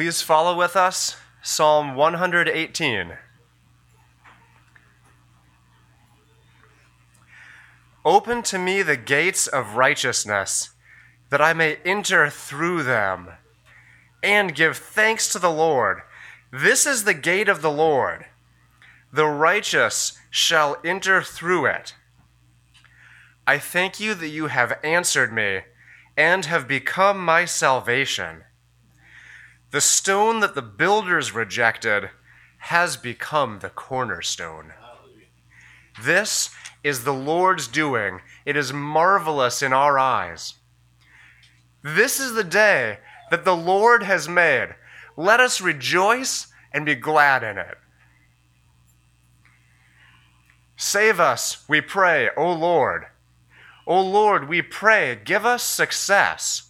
Please follow with us Psalm 118. Open to me the gates of righteousness, that I may enter through them and give thanks to the Lord. This is the gate of the Lord. The righteous shall enter through it. I thank you that you have answered me and have become my salvation. The stone that the builders rejected has become the cornerstone. This is the Lord's doing. It is marvelous in our eyes. This is the day that the Lord has made. Let us rejoice and be glad in it. Save us, we pray, O Lord. O Lord, we pray, give us success.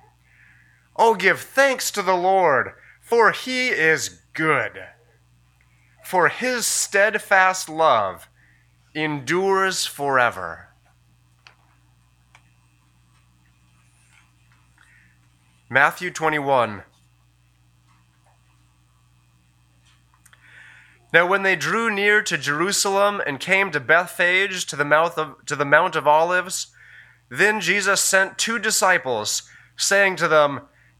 Oh, give thanks to the Lord, for he is good. For his steadfast love endures forever. Matthew 21. Now, when they drew near to Jerusalem and came to Bethphage to the, mouth of, to the Mount of Olives, then Jesus sent two disciples, saying to them,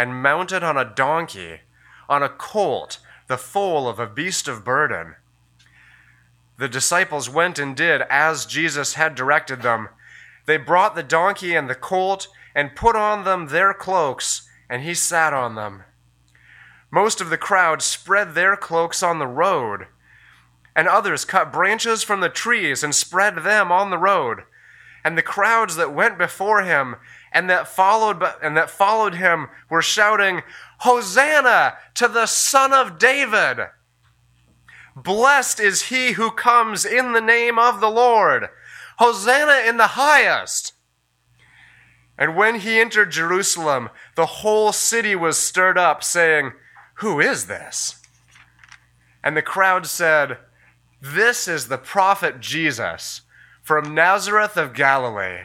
and mounted on a donkey, on a colt, the foal of a beast of burden. The disciples went and did as Jesus had directed them. They brought the donkey and the colt and put on them their cloaks, and he sat on them. Most of the crowd spread their cloaks on the road, and others cut branches from the trees and spread them on the road. And the crowds that went before him and that followed and that followed him were shouting, "Hosanna to the Son of David!" Blessed is he who comes in the name of the Lord. Hosanna in the highest. And when he entered Jerusalem, the whole city was stirred up, saying, Who is this? And the crowd said, This is the prophet Jesus from Nazareth of Galilee.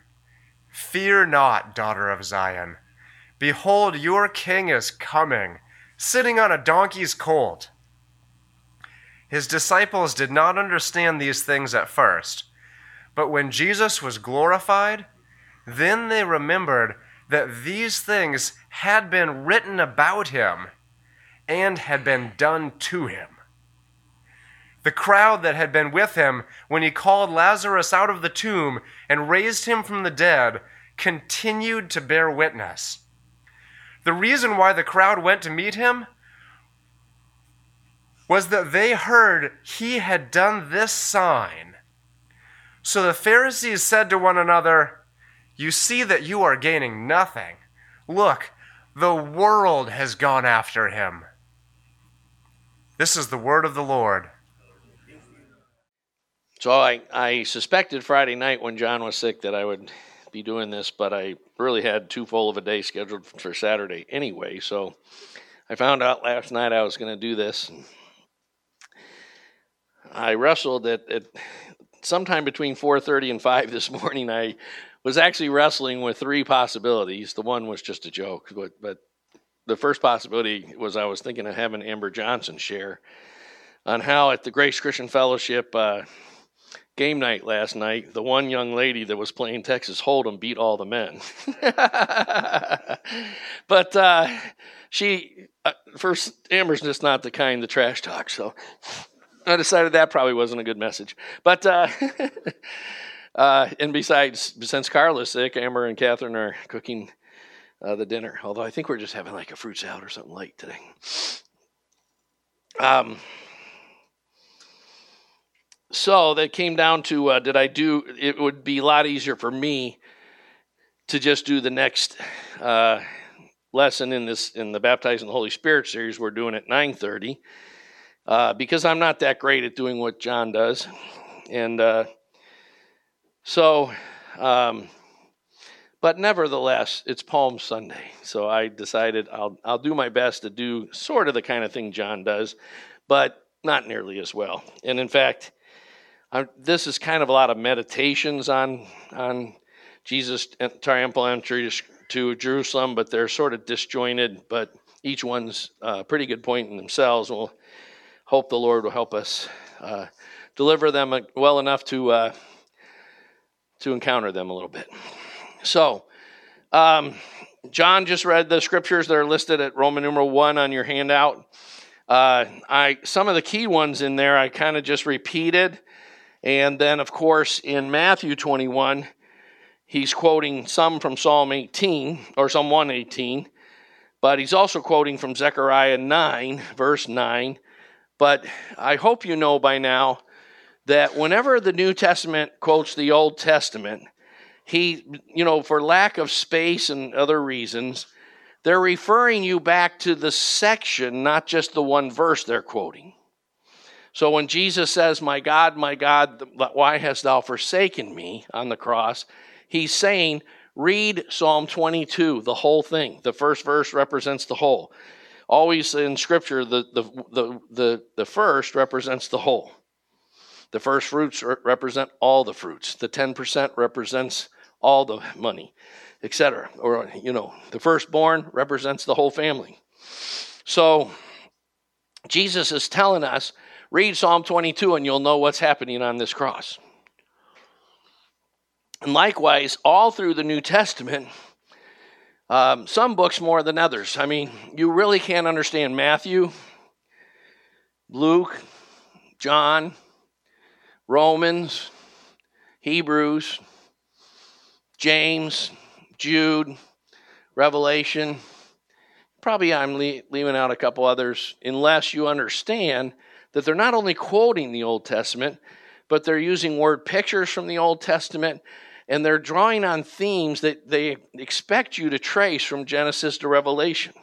Fear not, daughter of Zion. Behold, your king is coming, sitting on a donkey's colt. His disciples did not understand these things at first, but when Jesus was glorified, then they remembered that these things had been written about him and had been done to him. The crowd that had been with him when he called Lazarus out of the tomb and raised him from the dead continued to bear witness. The reason why the crowd went to meet him was that they heard he had done this sign. So the Pharisees said to one another, You see that you are gaining nothing. Look, the world has gone after him. This is the word of the Lord. So I, I suspected Friday night when John was sick that I would be doing this, but I really had too full of a day scheduled for Saturday anyway. So I found out last night I was going to do this. I wrestled at, at sometime between 4:30 and 5 this morning. I was actually wrestling with three possibilities. The one was just a joke, but but the first possibility was I was thinking of having Amber Johnson share on how at the Grace Christian Fellowship uh, game night last night, the one young lady that was playing Texas Hold'em beat all the men. but uh, she, uh, first, Amber's just not the kind to trash talk, so I decided that probably wasn't a good message. But, uh, uh, and besides, since Carla's sick, Amber and Catherine are cooking uh, the dinner. Although I think we're just having like a fruit salad or something light today. Um, so that came down to uh, did I do? It would be a lot easier for me to just do the next uh, lesson in this in the baptizing the Holy Spirit series we're doing at 9:30 uh, because I'm not that great at doing what John does, and uh, so. Um, but nevertheless, it's Palm Sunday, so I decided I'll I'll do my best to do sort of the kind of thing John does, but not nearly as well. And in fact, I'm, this is kind of a lot of meditations on on Jesus' triumphal entry to Jerusalem, but they're sort of disjointed. But each one's a pretty good point in themselves. We'll hope the Lord will help us uh, deliver them well enough to uh, to encounter them a little bit. So, um, John just read the scriptures that are listed at Roman numeral one on your handout. Uh, I some of the key ones in there I kind of just repeated, and then of course in Matthew 21, he's quoting some from Psalm 18 or Psalm 118, but he's also quoting from Zechariah 9 verse 9. But I hope you know by now that whenever the New Testament quotes the Old Testament, he, you know, for lack of space and other reasons, they're referring you back to the section, not just the one verse they're quoting. So when Jesus says, My God, my God, why hast thou forsaken me on the cross? He's saying, Read Psalm 22, the whole thing. The first verse represents the whole. Always in Scripture, the, the, the, the, the first represents the whole. The first fruits represent all the fruits. The 10% represents all the money, etc. Or, you know, the firstborn represents the whole family. So, Jesus is telling us read Psalm 22 and you'll know what's happening on this cross. And likewise, all through the New Testament, um, some books more than others. I mean, you really can't understand Matthew, Luke, John, Romans, Hebrews, James, Jude, Revelation. Probably I'm leaving out a couple others, unless you understand that they're not only quoting the Old Testament, but they're using word pictures from the Old Testament and they're drawing on themes that they expect you to trace from Genesis to Revelation.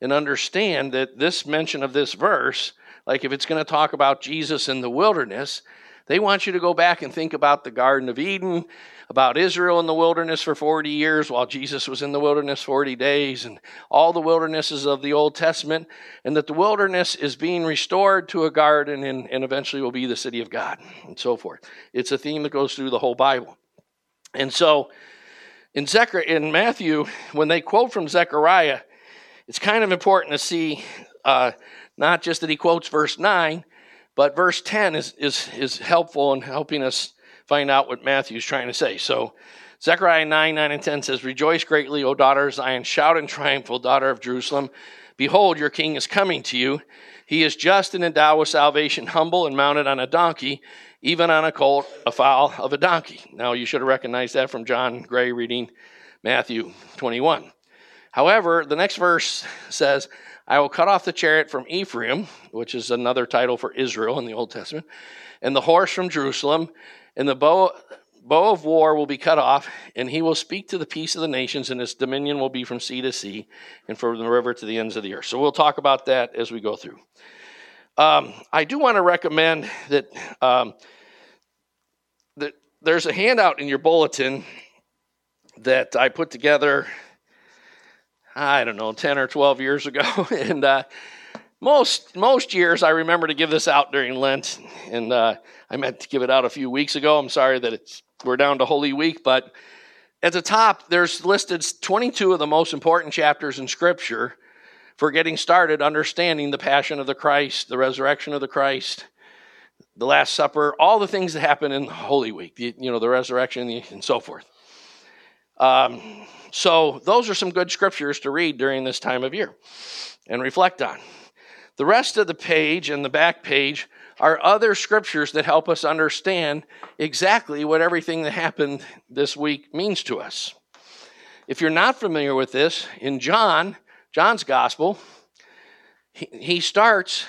And understand that this mention of this verse, like if it's going to talk about Jesus in the wilderness, they want you to go back and think about the Garden of Eden, about Israel in the wilderness for 40 years while Jesus was in the wilderness 40 days, and all the wildernesses of the Old Testament, and that the wilderness is being restored to a garden and, and eventually will be the city of God, and so forth. It's a theme that goes through the whole Bible. And so in, Zechariah, in Matthew, when they quote from Zechariah, it's kind of important to see uh, not just that he quotes verse 9, but verse 10 is, is, is helpful in helping us find out what Matthew's trying to say. So, Zechariah 9, 9, and 10 says, Rejoice greatly, O daughter Zion. Shout in triumph, O daughter of Jerusalem. Behold, your king is coming to you. He is just and endowed with salvation, humble and mounted on a donkey, even on a colt, a foal of a donkey. Now, you should have recognized that from John Gray reading Matthew 21. However, the next verse says, I will cut off the chariot from Ephraim, which is another title for Israel in the Old Testament, and the horse from Jerusalem, and the bow, bow of war will be cut off, and he will speak to the peace of the nations, and his dominion will be from sea to sea, and from the river to the ends of the earth. So we'll talk about that as we go through. Um, I do want to recommend that, um, that there's a handout in your bulletin that I put together, I don't know, 10 or 12 years ago. and uh, most, most years I remember to give this out during Lent. And uh, I meant to give it out a few weeks ago. I'm sorry that it's, we're down to Holy Week, but at the top, there's listed 22 of the most important chapters in Scripture for getting started understanding the passion of the Christ, the resurrection of the Christ, the Last Supper, all the things that happen in Holy Week, you know, the resurrection and so forth. Um, so those are some good scriptures to read during this time of year and reflect on. The rest of the page and the back page are other scriptures that help us understand exactly what everything that happened this week means to us. If you're not familiar with this, in John, John's gospel, he, starts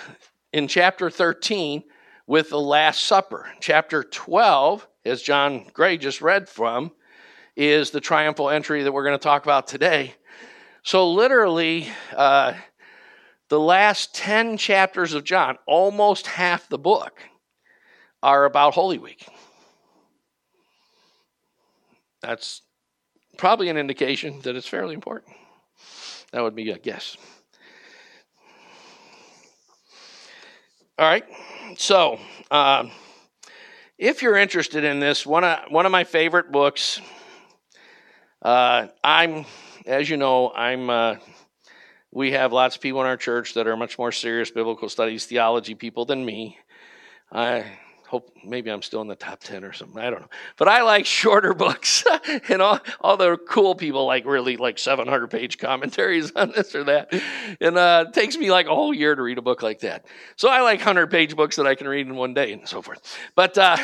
in chapter 13 with the Last Supper. Chapter 12, as John Gray just read from, is the triumphal entry that we're going to talk about today. So, literally, uh, the last 10 chapters of John, almost half the book, are about Holy Week. That's probably an indication that it's fairly important. That would be a guess. All right. So, uh, if you're interested in this, one of one of my favorite books. Uh, I'm, as you know, I'm. Uh, we have lots of people in our church that are much more serious biblical studies, theology people than me. I hope maybe I'm still in the top 10 or something. I don't know. But I like shorter books. and all, all the cool people like really like 700 page commentaries on this or that. And uh, it takes me like a whole year to read a book like that. So I like 100 page books that I can read in one day and so forth. But uh,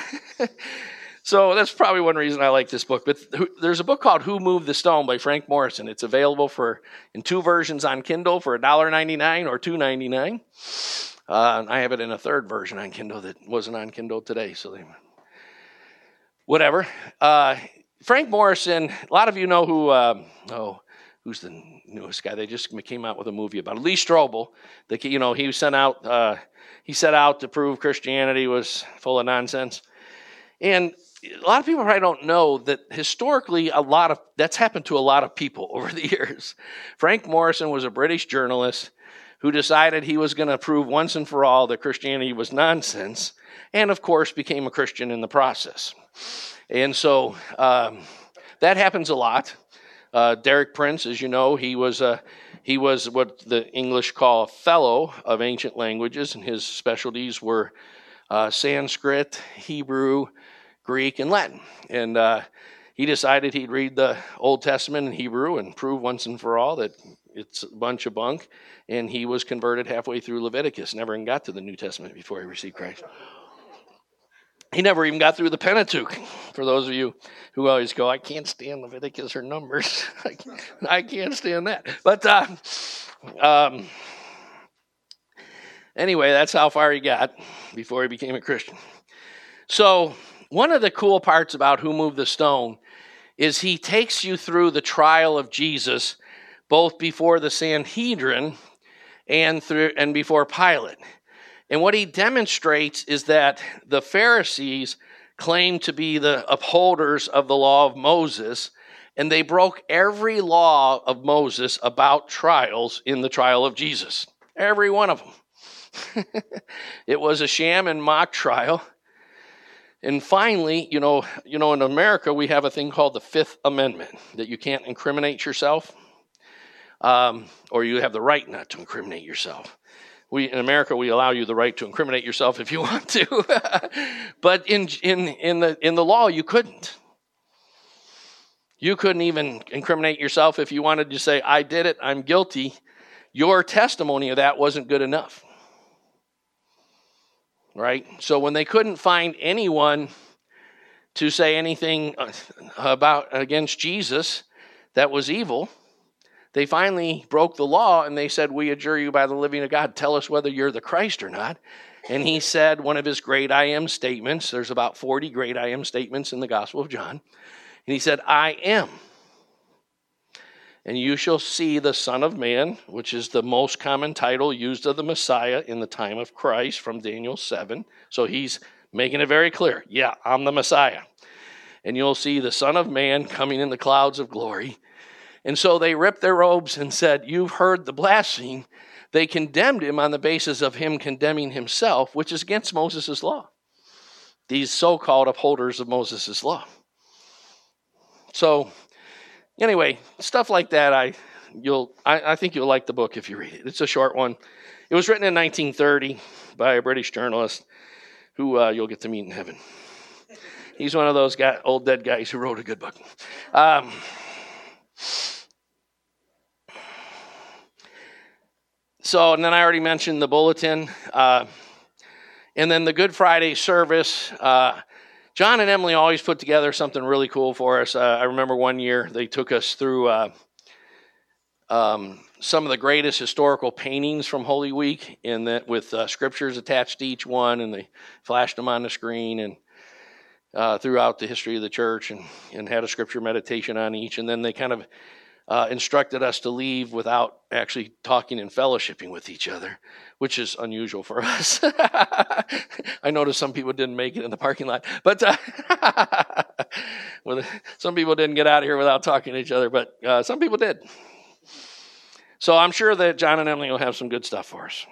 so that's probably one reason I like this book. But there's a book called Who Moved the Stone by Frank Morison. It's available for in two versions on Kindle for $1.99 or $2.99. Uh, I have it in a third version on Kindle that wasn't on Kindle today, so they, whatever. Uh, Frank Morison. a lot of you know who. Uh, oh, who's the newest guy? They just came out with a movie about Lee Strobel. The, you know, he sent out. Uh, he set out to prove Christianity was full of nonsense, and a lot of people probably don't know that historically a lot of that's happened to a lot of people over the years. Frank Morison was a British journalist who decided he was going to prove once and for all that Christianity was nonsense, and of course became a Christian in the process. And so um, that happens a lot. Uh, Derek Prince, as you know, he was a he was what the English call a fellow of ancient languages, and his specialties were uh, Sanskrit, Hebrew, Greek, and Latin. And uh, he decided he'd read the Old Testament in Hebrew and prove once and for all that it's a bunch of bunk. And he was converted halfway through Leviticus, never even got to the New Testament before he received Christ. He never even got through the Pentateuch. For those of you who always go, I can't stand Leviticus or Numbers, I, can't, stand that. But uh, um, anyway, that's how far he got before he became a Christian. So, one of the cool parts about Who Moved the Stone is he takes you through the trial of Jesus both before the Sanhedrin and through and before Pilate. And what he demonstrates is that the Pharisees claimed to be the upholders of the law of Moses, and they broke every law of Moses about trials in the trial of Jesus. Every one of them. it was a sham and mock trial. And finally, you know, you know, in America we have a thing called the Fifth Amendment that you can't incriminate yourself um, or you have the right not to incriminate yourself. We in America we allow you the right to incriminate yourself if you want to, but in in in the in the law you couldn't. You couldn't even incriminate yourself if you wanted to say, "I did it. I'm guilty." Your testimony of that wasn't good enough, right? So when they couldn't find anyone to say anything uh, about against Jesus that was evil, they finally broke the law and they said, We adjure you by the living of God, tell us whether you're the Christ or not. And he said one of his great I am statements. There's about 40 great I am statements in the Gospel of John. And he said, I am. And you shall see the Son of Man, which is the most common title used of the Messiah in the time of Christ from Daniel 7. So he's making it very clear yeah, I'm the Messiah. and you'll see the Son of Man coming in the clouds of glory. And so they ripped their robes and said, You've heard the blasphemy. They condemned him on the basis of him condemning himself, which is against Moses' law. These so called upholders of Moses' law. So, anyway, stuff like that, I, you'll, I, I think you'll like the book if you read it. It's a short one. It was written in 1930 by a British journalist who uh, you'll get to meet in heaven. He's one of those guy, old dead guys who wrote a good book. Um, so, and then I already mentioned the bulletin. Uh, and then the Good Friday service. Uh, John and Emily always put together something really cool for us. Uh, I remember one year they took us through uh, um, some of the greatest historical paintings from Holy Week, and that with uh, scriptures attached to each one, and they flashed them on the screen and uh, throughout the history of the church, and, and had a scripture meditation on each, and then they kind of uh, instructed us to leave without actually talking and fellowshipping with each other, which is unusual for us. I noticed some people didn't make it in the parking lot, but uh, some people didn't get out of here without talking to each other, but uh, some people did. So I'm sure that John and Emily will have some good stuff for us.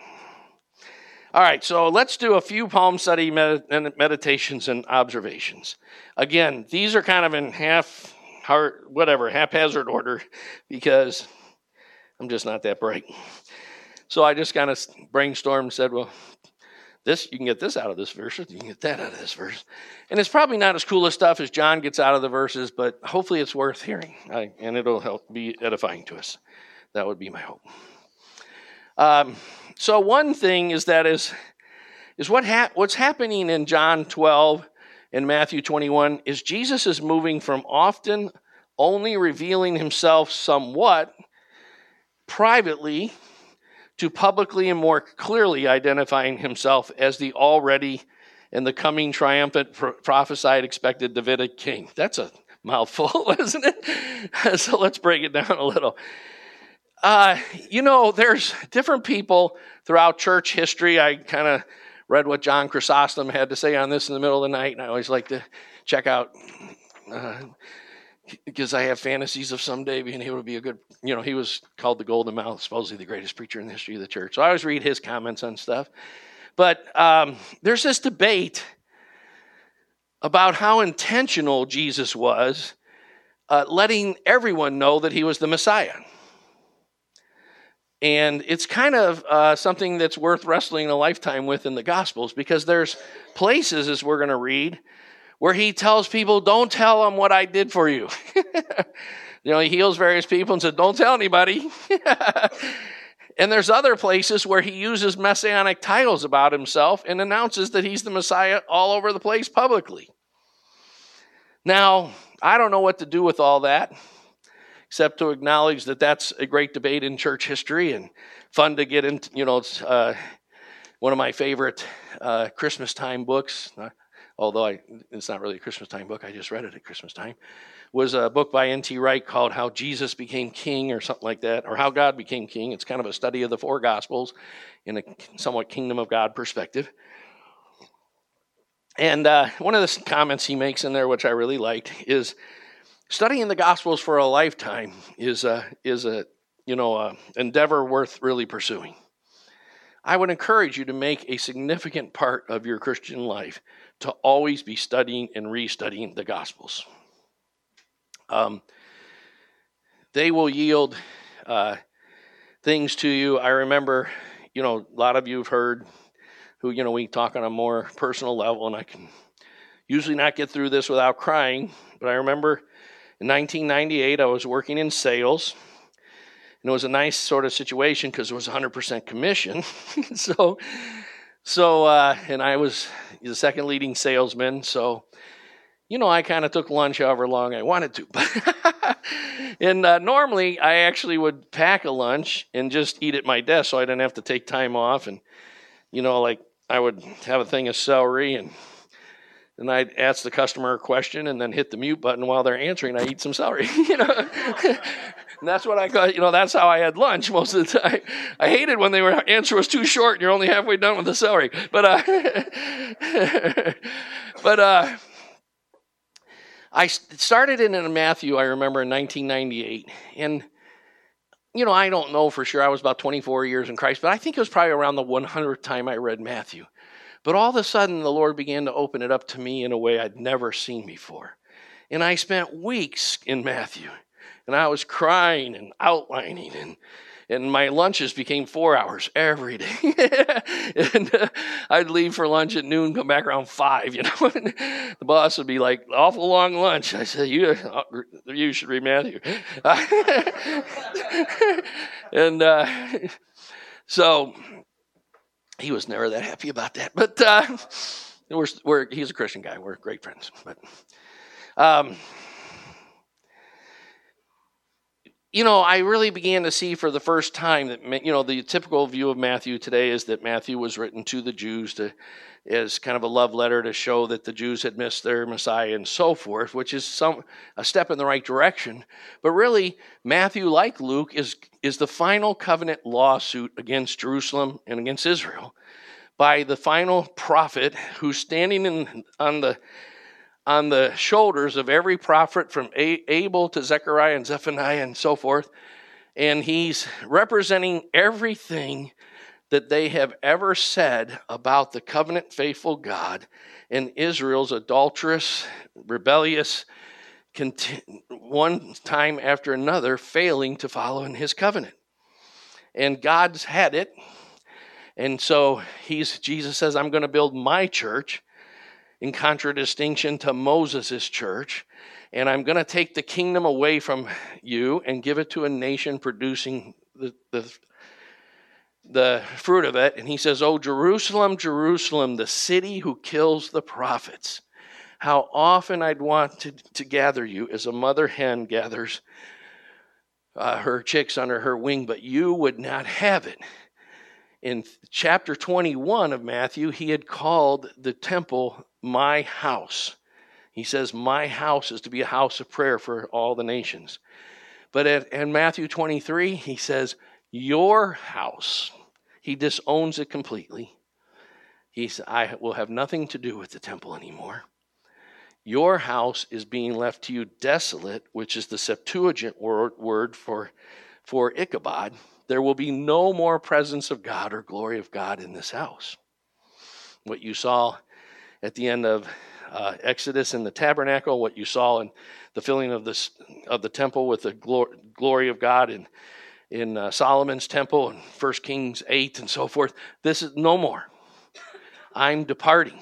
All right, so let's do a few palm study med- meditations and observations. Again, these are kind of in half whatever, haphazard order because I'm just not that bright. So I just kind of brainstormed and said, well, this you can get this out of this verse, you can get that out of this verse. And it's probably not as cool as stuff as John gets out of the verses, but hopefully it's worth hearing I, and it'll help be edifying to us. That would be my hope. Um, so one thing is that is is what ha- what's happening in John 12 in Matthew 21 is Jesus is moving from often only revealing himself somewhat privately to publicly and more clearly identifying himself as the already and the coming triumphant prophesied expected Davidic king. That's a mouthful, isn't it? so let's break it down a little. Uh, you know, there's different people throughout church history. I kind of read what John Chrysostom had to say on this in the middle of the night, and I always like to check out uh, because I have fantasies of someday being able to be a good, you know, he was called the Golden Mouth, supposedly the greatest preacher in the history of the church. So I always read his comments on stuff. But um, there's this debate about how intentional Jesus was, uh, letting everyone know that he was the Messiah. And it's kind of uh, something that's worth wrestling a lifetime with in the Gospels because there's places, as we're going to read, where he tells people, Don't tell them what I did for you. you know, he heals various people and said, Don't tell anybody. and there's other places where he uses messianic titles about himself and announces that he's the Messiah all over the place publicly. Now, I don't know what to do with all that except to acknowledge that that's a great debate in church history and fun to get into. You know, it's uh, one of my favorite uh, Christmas time books. Uh, although I, it's not really a Christmas time book, I just read it at Christmas time. Was a book by N.T. Wright called "How Jesus Became King" or something like that, or "How God Became King." It's kind of a study of the four Gospels in a somewhat Kingdom of God perspective. And uh, one of the comments he makes in there, which I really liked, is studying the Gospels for a lifetime is a, is a you know a endeavor worth really pursuing. I would encourage you to make a significant part of your Christian life to always be studying and restudying the Gospels. Um, they will yield uh, things to you. I remember, you know, a lot of you have heard who, you know, we talk on a more personal level, and I can usually not get through this without crying, but I remember in 1998, I was working in sales. And it was a nice sort of situation because it was 100% commission. so, so uh, and I was the second leading salesman. So, you know, I kind of took lunch however long I wanted to. and uh, normally, I actually would pack a lunch and just eat at my desk so I didn't have to take time off. And, you know, like I would have a thing of celery and and I'd ask the customer a question and then hit the mute button while they're answering. I eat some celery, you know. and that's what I got. You know, that's how I had lunch most of the time. I hated when they were answer was too short and you're only halfway done with the celery. But uh, but uh, I started in Matthew, I remember in 1998. And, you know, I don't know for sure. I was about 24 years in Christ, but I think it was probably around the 100th time I read Matthew. But all of a sudden, the Lord began to open it up to me in a way I'd never seen before. And I spent weeks in Matthew. And I was crying and outlining and and my lunches became four hours every day. and uh, I'd leave for lunch at noon, come back around five. You know, the boss would be like, "Awful long lunch." I said, "You, uh, you should read Matthew." and uh, so he was never that happy about that. But uh, we're, we're, he's a Christian guy. We're great friends. But um, you know, I really began to see for the first time that, you know, the typical view of Matthew today is that Matthew was written to the Jews to, as kind of a love letter to show that the Jews had missed their Messiah and so forth, which is some a step in the right direction. But really, Matthew, like Luke, is is the final covenant lawsuit against Jerusalem and against Israel by the final prophet who's standing in, on the on the shoulders of every prophet from Abel to Zechariah and Zephaniah and so forth. And he's representing everything that they have ever said about the covenant faithful God and Israel's adulterous, rebellious, one time after another failing to follow in his covenant. And God's had it. And so he's Jesus says, I'm going to build my church in contradistinction to Moses' church. And I'm going to take the kingdom away from you and give it to a nation producing the, the, the fruit of it. And he says, Oh, Jerusalem, Jerusalem, the city who kills the prophets. How often I'd want to, to gather you as a mother hen gathers uh, her chicks under her wing, but you would not have it. In chapter 21 of Matthew, he had called the temple my house. He says, My house is to be a house of prayer for all the nations. But at, in Matthew 23, he says, Your house. He disowns it completely. He says, I will have nothing to do with the temple anymore. Your house is being left to you desolate, which is the Septuagint word, word for, for Ichabod. There will be no more presence of God or glory of God in this house. What you saw at the end of uh, Exodus in the tabernacle, what you saw in the filling of this of the temple with the glory, glory of God in in uh, Solomon's temple and First Kings eight and so forth. This is no more. I'm departing,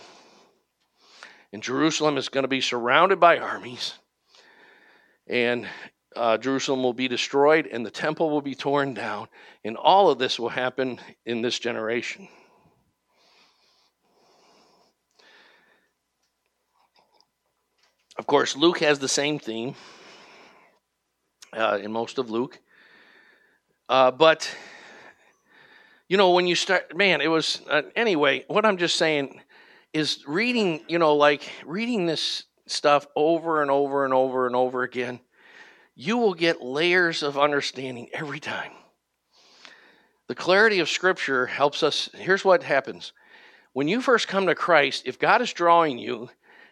and Jerusalem is going to be surrounded by armies, and uh, Jerusalem will be destroyed, and the temple will be torn down, and all of this will happen in this generation. Of course, Luke has the same theme uh, in most of Luke. Uh, but, you know, when you start, man, it was, uh, anyway, what I'm just saying is reading, you know, like reading this stuff over and over and over and over again, you will get layers of understanding every time. The clarity of Scripture helps us. Here's what happens when you first come to Christ, if God is drawing you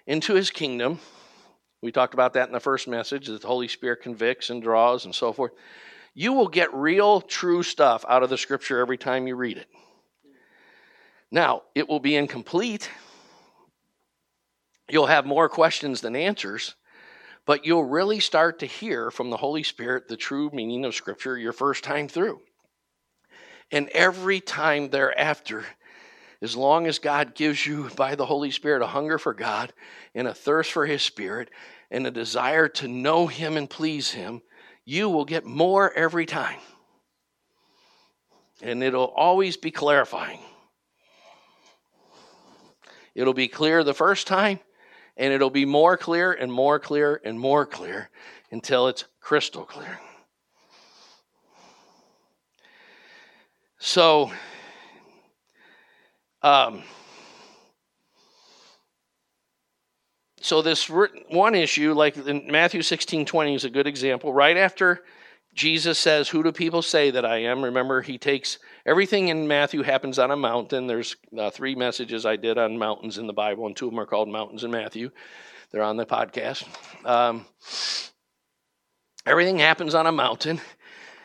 into his kingdom, we talked about that in the first message that the Holy Spirit convicts and draws and so forth. You will get real, true stuff out of the scripture every time you read it. Now, it will be incomplete. You'll have more questions than answers, but you'll really start to hear from the Holy Spirit the true meaning of Scripture your first time through. And every time thereafter, as long as God gives you by the Holy Spirit a hunger for God and a thirst for His Spirit and a desire to know Him and please Him, you will get more every time. And it'll always be clarifying. It'll be clear the first time, and it'll be more clear and more clear and more clear until it's crystal clear. So, um, so this one issue, like in Matthew 16, 20 is a good example. Right after Jesus says, Who do people say that I am? Remember, he takes everything in Matthew happens on a mountain. There's uh, three messages I did on mountains in the Bible, and two of them are called mountains in Matthew. They're on the podcast. Um, everything happens on a mountain.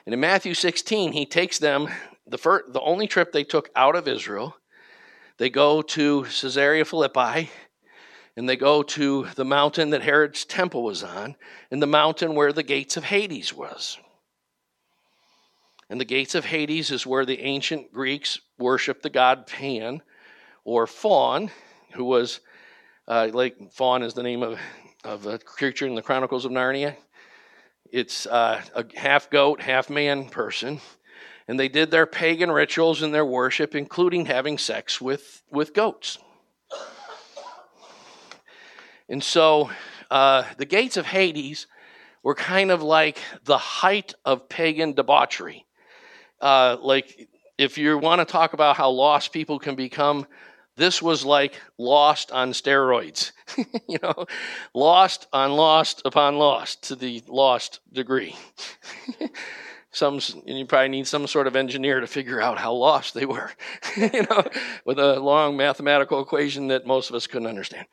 And in Matthew 16, he takes them, the, first, the only trip they took out of Israel, they go to Caesarea Philippi, and they go to the mountain that Herod's temple was on, and the mountain where the gates of Hades was. And the gates of Hades is where the ancient Greeks worshiped the god Pan or Faun, who was uh, like Faun is the name of, of a creature in the Chronicles of Narnia. It's uh, a half goat, half man person. And they did their pagan rituals and their worship, including having sex with, with goats. And so uh, the gates of Hades were kind of like the height of pagan debauchery. Uh, like, if you want to talk about how lost people can become, this was like lost on steroids. you know, lost on lost upon lost to the lost degree. some you probably need some sort of engineer to figure out how lost they were. you know, with a long mathematical equation that most of us couldn't understand.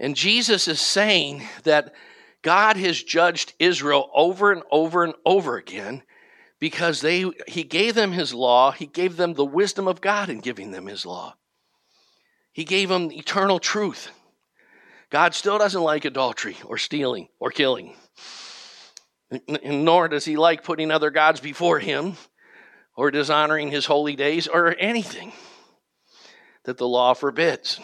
And Jesus is saying that God has judged Israel over and over and over again because they he gave them his law, he gave them the wisdom of God in giving them his law. He gave them eternal truth. God still doesn't like adultery or stealing or killing. Nor does he like putting other gods before him or dishonoring his holy days or anything that the law forbids.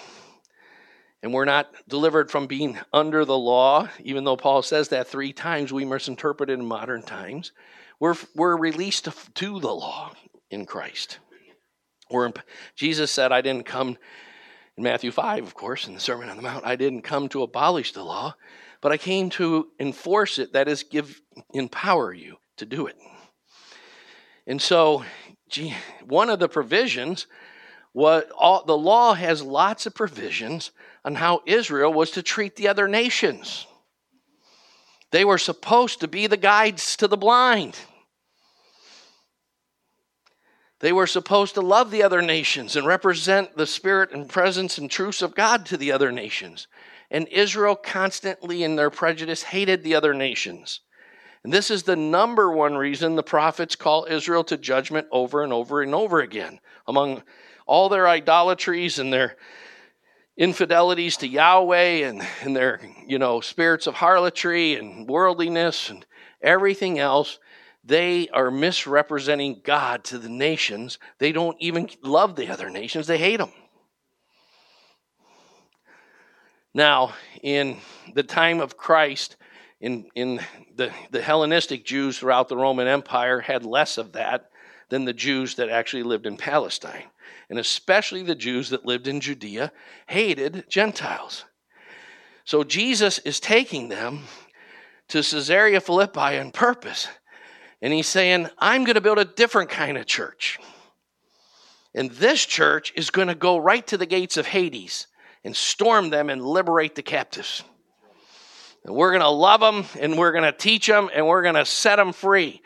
And we're not delivered from being under the law, even though Paul says that three times, we misinterpret it in modern times. We're, we're released to, the law in Christ. We're, Jesus said, I didn't come, in Matthew 5, of course, in the Sermon on the Mount, I didn't come to abolish the law, but I came to enforce it, that is, give, empower you to do it. And so, one of the provisions what all, the law has lots of provisions on how Israel was to treat the other nations. They were supposed to be the guides to the blind. They were supposed to love the other nations and represent the spirit and presence and truths of God to the other nations. And Israel constantly, in their prejudice, hated the other nations. And this is the number one reason the prophets call Israel to judgment over and over and over again. Among all their idolatries and their infidelities to Yahweh and, and their, you know, spirits of harlotry and worldliness and everything else, they are misrepresenting God to the nations. They don't even love the other nations, they hate them. Now, in the time of Christ, in, in the, the Hellenistic Jews throughout the Roman Empire had less of that than the Jews that actually lived in Palestine and especially the Jews that lived in Judea, hated Gentiles. So Jesus is taking them to Caesarea Philippi on purpose. And he's saying, I'm going to build a different kind of church. And this church is going to go right to the gates of Hades and storm them and liberate the captives. And we're going to love them and we're going to teach them and we're going to set them free.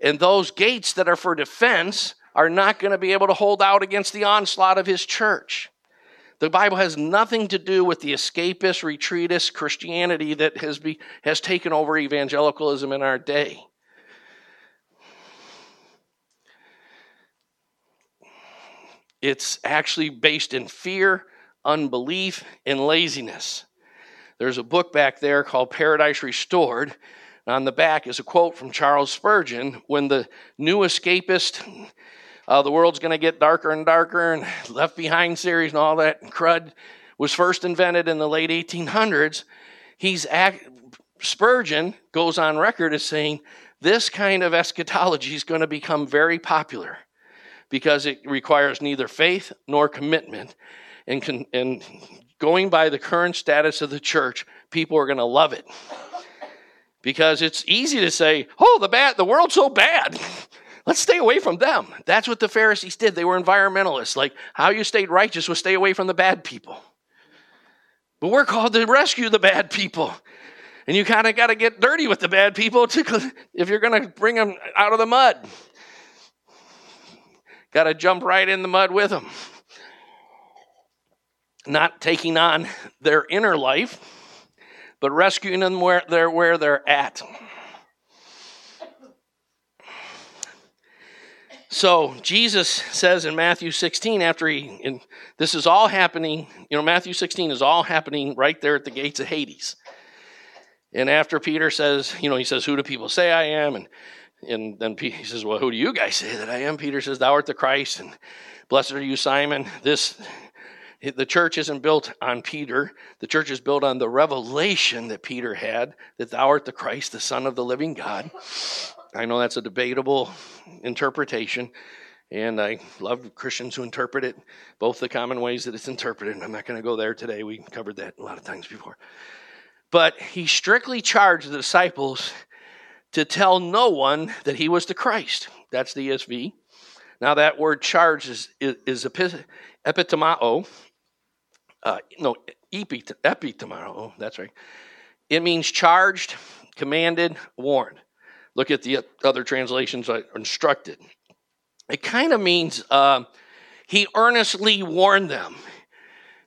And those gates that are for defense are not going to be able to hold out against the onslaught of his church. The Bible has nothing to do with the escapist, retreatist Christianity that has, be, has taken over evangelicalism in our day. It's actually based in fear, unbelief, and laziness. There's a book back there called Paradise Restored. On the back is a quote from Charles Spurgeon when the new escapist uh, the world's going to get darker and darker, and Left Behind series and all that crud was first invented in the late 1800s. He's act, Spurgeon goes on record as saying this kind of eschatology is going to become very popular because it requires neither faith nor commitment. And, con, and going by the current status of the church, people are going to love it because it's easy to say, "Oh, the bad, the world's so bad." Let's stay away from them. That's what the Pharisees did. They were environmentalists. Like, how you stayed righteous was stay away from the bad people. But we're called to rescue the bad people. And you kind of got to get dirty with the bad people to, if you're going to bring them out of the mud. Got to jump right in the mud with them. not taking on their inner life, but rescuing them where they're, where they're at. So Jesus says in Matthew 16, after he, and this is all happening, you know, Matthew 16 is all happening right there at the gates of Hades. And after Peter says, you know, he says, Who do people say I am? And and then he says, Well, who do you guys say that I am? Peter says, Thou art the Christ, and blessed are you, Simon. This the church isn't built on Peter. The church is built on the revelation that Peter had that thou art the Christ, the Son of the living God. I know that's a debatable interpretation, and I love Christians who interpret it both the common ways that it's interpreted. I'm not going to go there today. We covered that a lot of times before. But he strictly charged the disciples to tell no one that he was the Christ. That's the ESV. Now, that word charge is, is, is epitomao. Uh, no, epit, epitomao. That's right. It means charged, commanded, warned. Look at the other translations, instructed. It kind of means uh, he earnestly warned them.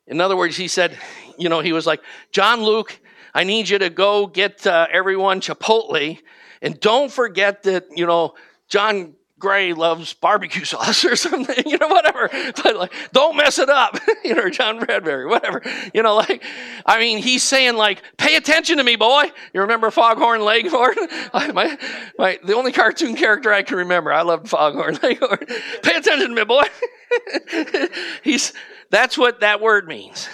In other words, he said, you know, he was like, John Luke, I need you to go get uh, everyone Chipotle. And don't forget that, you know, John Gray loves barbecue sauce or something, you know, whatever. But like, don't mess it up, you know, John Bradbury, whatever. You know, like, I mean, he's saying like, pay attention to me, boy. You remember Foghorn Leghorn? my, my, the only cartoon character I can remember. I loved Foghorn Leghorn. pay attention to me, boy. he's, that's what that word means.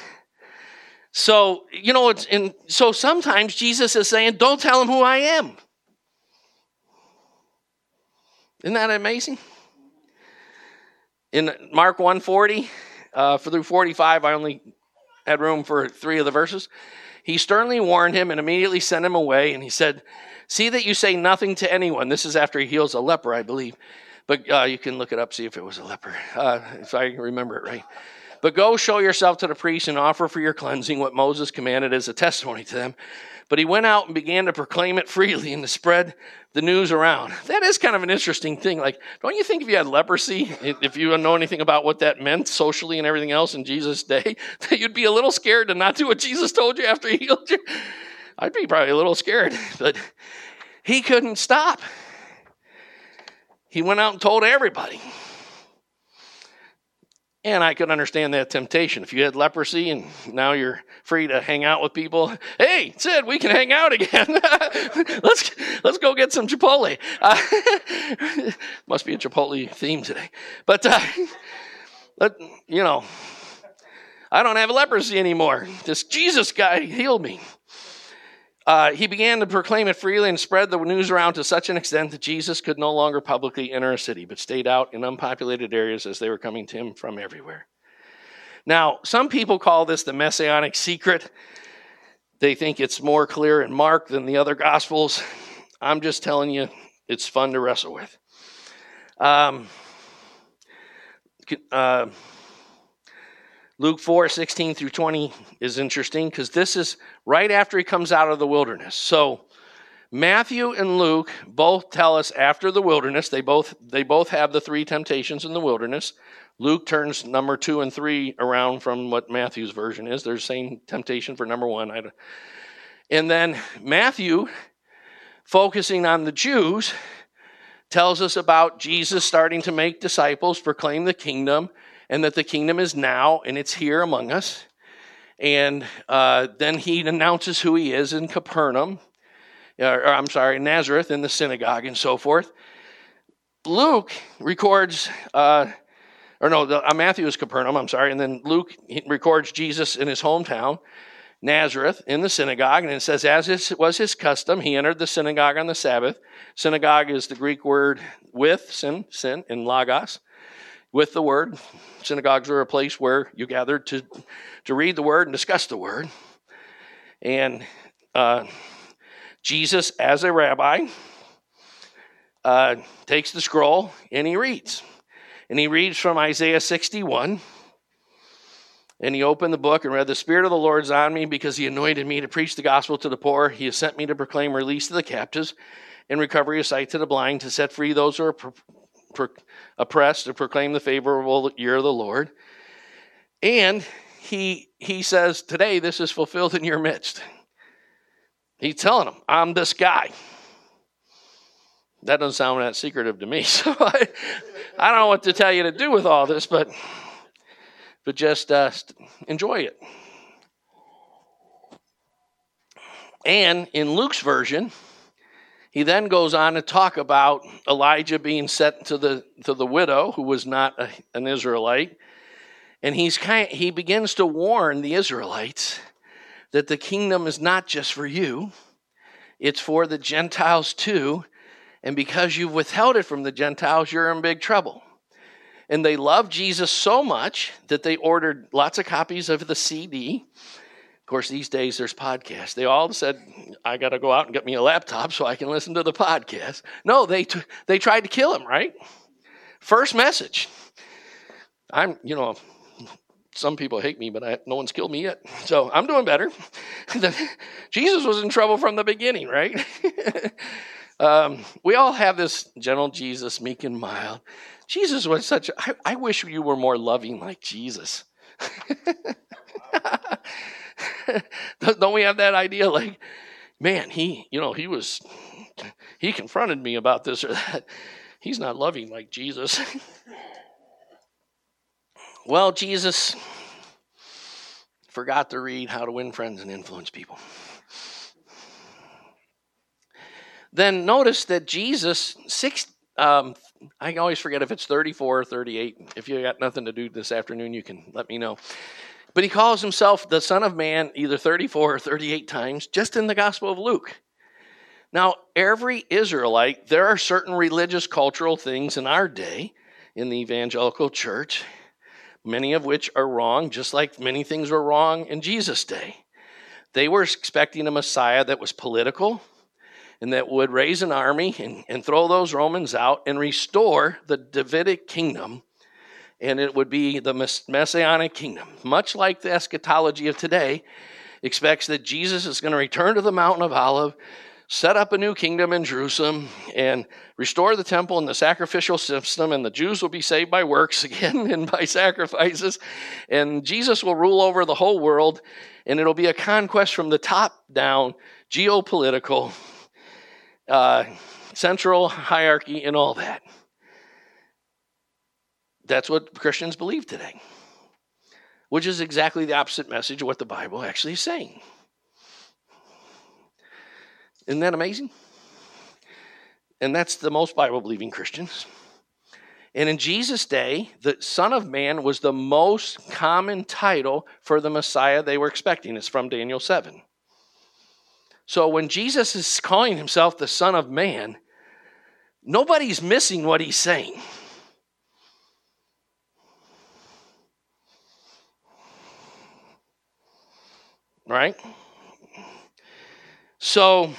So, you know, it's, and so sometimes Jesus is saying, don't tell him who I am. Isn't that amazing? In Mark 140 uh, through 45, I only had room for three of the verses. He sternly warned him and immediately sent him away. And he said, See that you say nothing to anyone. This is after he heals a leper, I believe. But uh, you can look it up, see if it was a leper, uh, if I remember it right. But go show yourself to the priest and offer for your cleansing what Moses commanded as a testimony to them. But he went out and began to proclaim it freely and to spread the news around. That is kind of an interesting thing. Like, don't you think if you had leprosy, if you don't know anything about what that meant socially and everything else in Jesus' day, that you'd be a little scared to not do what Jesus told you after he healed you? I'd be probably a little scared, but he couldn't stop. He went out and told everybody. And I could understand that temptation. If you had leprosy and now you're free to hang out with people, hey, Sid, we can hang out again. let's let's go get some Chipotle. Uh, must be a Chipotle theme today. But uh, let, you know, I don't have leprosy anymore. This Jesus guy healed me. Uh, he began to proclaim it freely and spread the news around to such an extent that Jesus could no longer publicly enter a city, but stayed out in unpopulated areas as they were coming to him from everywhere. Now, some people call this the messianic secret. They think it's more clear in Mark than the other gospels. I'm just telling you, it's fun to wrestle with. Um, uh, Luke 4 16 through 20 is interesting because this is right after he comes out of the wilderness. So Matthew and Luke both tell us after the wilderness, they both they both have the three temptations in the wilderness. Luke turns number two and three around from what Matthew's version is. There's the same temptation for number one. And then Matthew, focusing on the Jews, tells us about Jesus starting to make disciples, proclaim the kingdom, and that the kingdom is now and it's here among us. And uh, then he announces who he is in Capernaum, or, or I'm sorry, Nazareth in the synagogue and so forth. Luke records, uh, or no, the, uh, Matthew is Capernaum, I'm sorry, and then Luke records Jesus in his hometown, Nazareth, in the synagogue, and it says, as it was his custom, he entered the synagogue on the Sabbath. Synagogue is the Greek word with, sin, sin, in logos, with the word. Synagogues were a place where you gathered to, to read the word and discuss the word. And uh, Jesus, as a rabbi, uh, takes the scroll and he reads. And he reads from Isaiah 61. And he opened the book and read, The Spirit of the Lord is on me because he anointed me to preach the gospel to the poor. He has sent me to proclaim release to the captives and recovery of sight to the blind, to set free those who are oppressed, to proclaim the favorable year of the Lord. And he, he says, Today this is fulfilled in your midst. He's telling them, I'm this guy. That doesn't sound that secretive to me. So I, I don't know what to tell you to do with all this, but, but just uh, enjoy it. And in Luke's version, he then goes on to talk about Elijah being sent to the to the widow who was not a, an Israelite, and he's kind he begins to warn the Israelites that the kingdom is not just for you; it's for the Gentiles too. And because you've withheld it from the Gentiles, you're in big trouble. And they loved Jesus so much that they ordered lots of copies of the CD of course, these days there's podcasts. They all said, I got to go out and get me a laptop so I can listen to the podcast. No, they, t- they tried to kill him, right? First message. I'm, you know, some people hate me, but I, no one's killed me yet. So I'm doing better. Jesus was in trouble from the beginning, right? um, we all have this gentle Jesus, meek and mild. Jesus was such, I wish you were more loving like Jesus. Don't we have that idea? Like, man, he, you know, he was, he confronted me about this or that. He's not loving like Jesus. well, Jesus forgot to read How to Win Friends and Influence People. Then notice that Jesus, six, um, I always forget if it's 34 or 38. If you got nothing to do this afternoon, you can let me know. But he calls himself the Son of Man either 34 or 38 times just in the Gospel of Luke. Now, every Israelite, there are certain religious cultural things in our day in the evangelical church, many of which are wrong, just like many things were wrong in Jesus' day. They were expecting a Messiah that was political and that would raise an army and, and throw those Romans out and restore the Davidic kingdom and it would be the messianic kingdom. Much like the eschatology of today, expects that Jesus is going to return to the mountain of Olive, set up a new kingdom in Jerusalem, and restore the temple and the sacrificial system, and the Jews will be saved by works again and by sacrifices, and Jesus will rule over the whole world, and it'll be a conquest from the top down, geopolitical, uh, central hierarchy, and all that. That's what Christians believe today, which is exactly the opposite message of what the Bible actually is saying. Isn't that amazing? And that's the most Bible believing Christians. And in Jesus' day, the Son of Man was the most common title for the Messiah they were expecting. It's from Daniel 7. So when Jesus is calling himself the Son of Man, nobody's missing what he's saying. Right? So,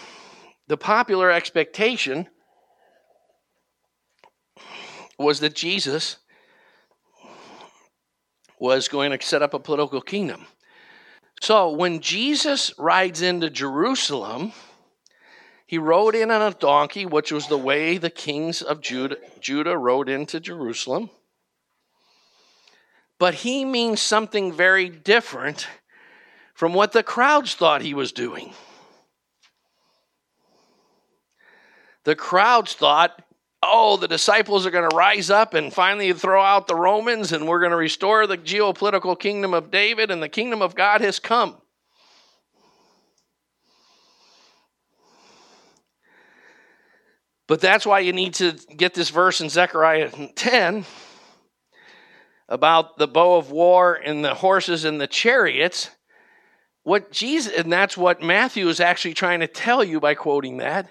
the popular expectation was that Jesus was going to set up a political kingdom. So, when Jesus rides into Jerusalem, he rode in on a donkey, which was the way the kings of Judah, Judah rode into Jerusalem. But he means something very different from what the crowds thought he was doing. The crowds thought, oh, the disciples are going to rise up and finally throw out the Romans, and we're going to restore the geopolitical kingdom of David, and the kingdom of God has come. But that's why you need to get this verse in Zechariah 10 about the bow of war and the horses and the chariots what Jesus, and that's what Matthew is actually trying to tell you by quoting that.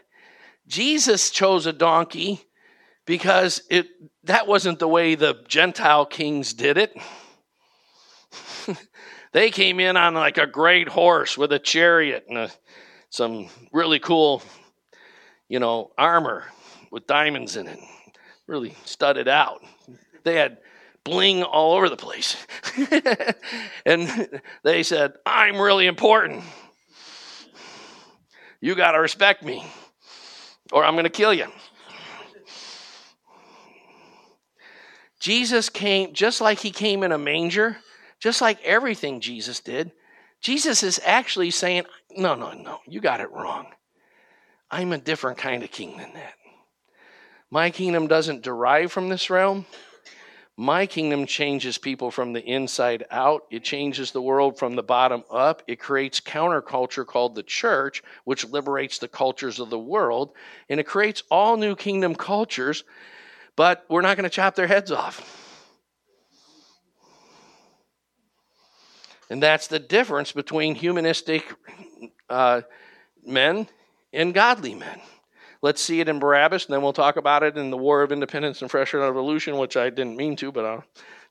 Jesus chose a donkey because it that wasn't the way the Gentile kings did it. they came in on like a great horse with a chariot and a, some really cool, you know, armor with diamonds in it, really studded out. They had bling all over the place. and they said, I'm really important. You got to respect me, or I'm going to kill you. Jesus came just like he came in a manger just like everything Jesus did, Jesus is actually saying, No, no, no, you got it wrong. I'm a different kind of king than that. My kingdom doesn't derive from this realm. My kingdom changes people from the inside out. It changes the world from the bottom up. It creates counterculture called the church, which liberates the cultures of the world. And it creates all new kingdom cultures, but we're not going to chop their heads off. And that's the difference between humanistic uh, men and godly men. Let's see it in Barabbas, and then we'll talk about it in the War of Independence and French Revolution, which I didn't mean to, but I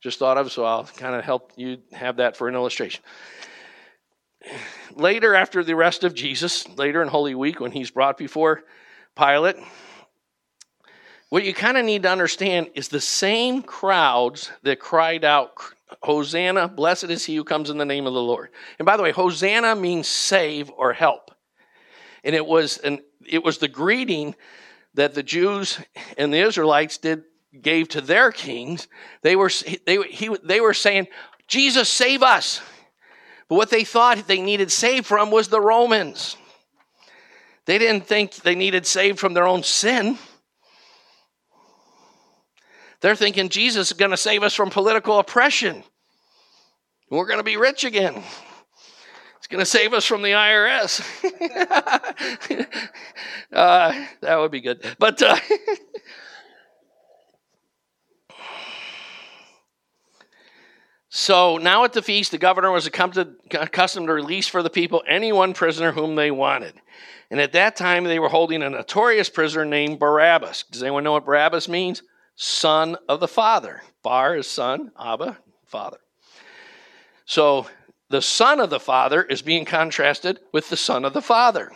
just thought of, so I'll kind of help you have that for an illustration. Later, after the arrest of Jesus, later in Holy Week, when he's brought before Pilate, what you kind of need to understand is the same crowds that cried out, Hosanna, blessed is he who comes in the name of the Lord. And by the way, Hosanna means save or help. And it was an it was the greeting that the Jews and the Israelites did gave to their kings. They were they he, they were saying, "Jesus, save us." But what they thought they needed saved from was the Romans. They didn't think they needed saved from their own sin. They're thinking Jesus is going to save us from political oppression. We're going to be rich again going to save us from the IRS. uh, that would be good. But uh, so now at the feast, the governor was accustomed to release for the people any one prisoner whom they wanted. And at that time, they were holding a notorious prisoner named Barabbas. Does anyone know what Barabbas means? Son of the Father. Bar is son, Abba, Father. So the Son of the Father is being contrasted with the Son of the Father.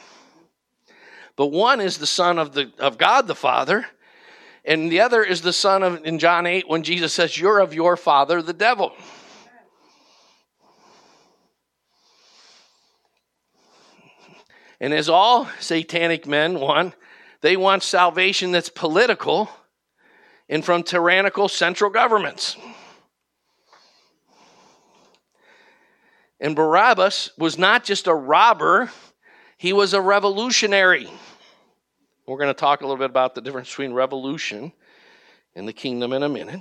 But one is the Son of, the, of God the Father, and the other is the Son of, in John 8, when Jesus says, You're of your father, the devil. And as all satanic men want, they want salvation that's political and from tyrannical central governments. And Barabbas was not just a robber, he was a revolutionary. We're going to talk a little bit about the difference between revolution and the kingdom in a minute.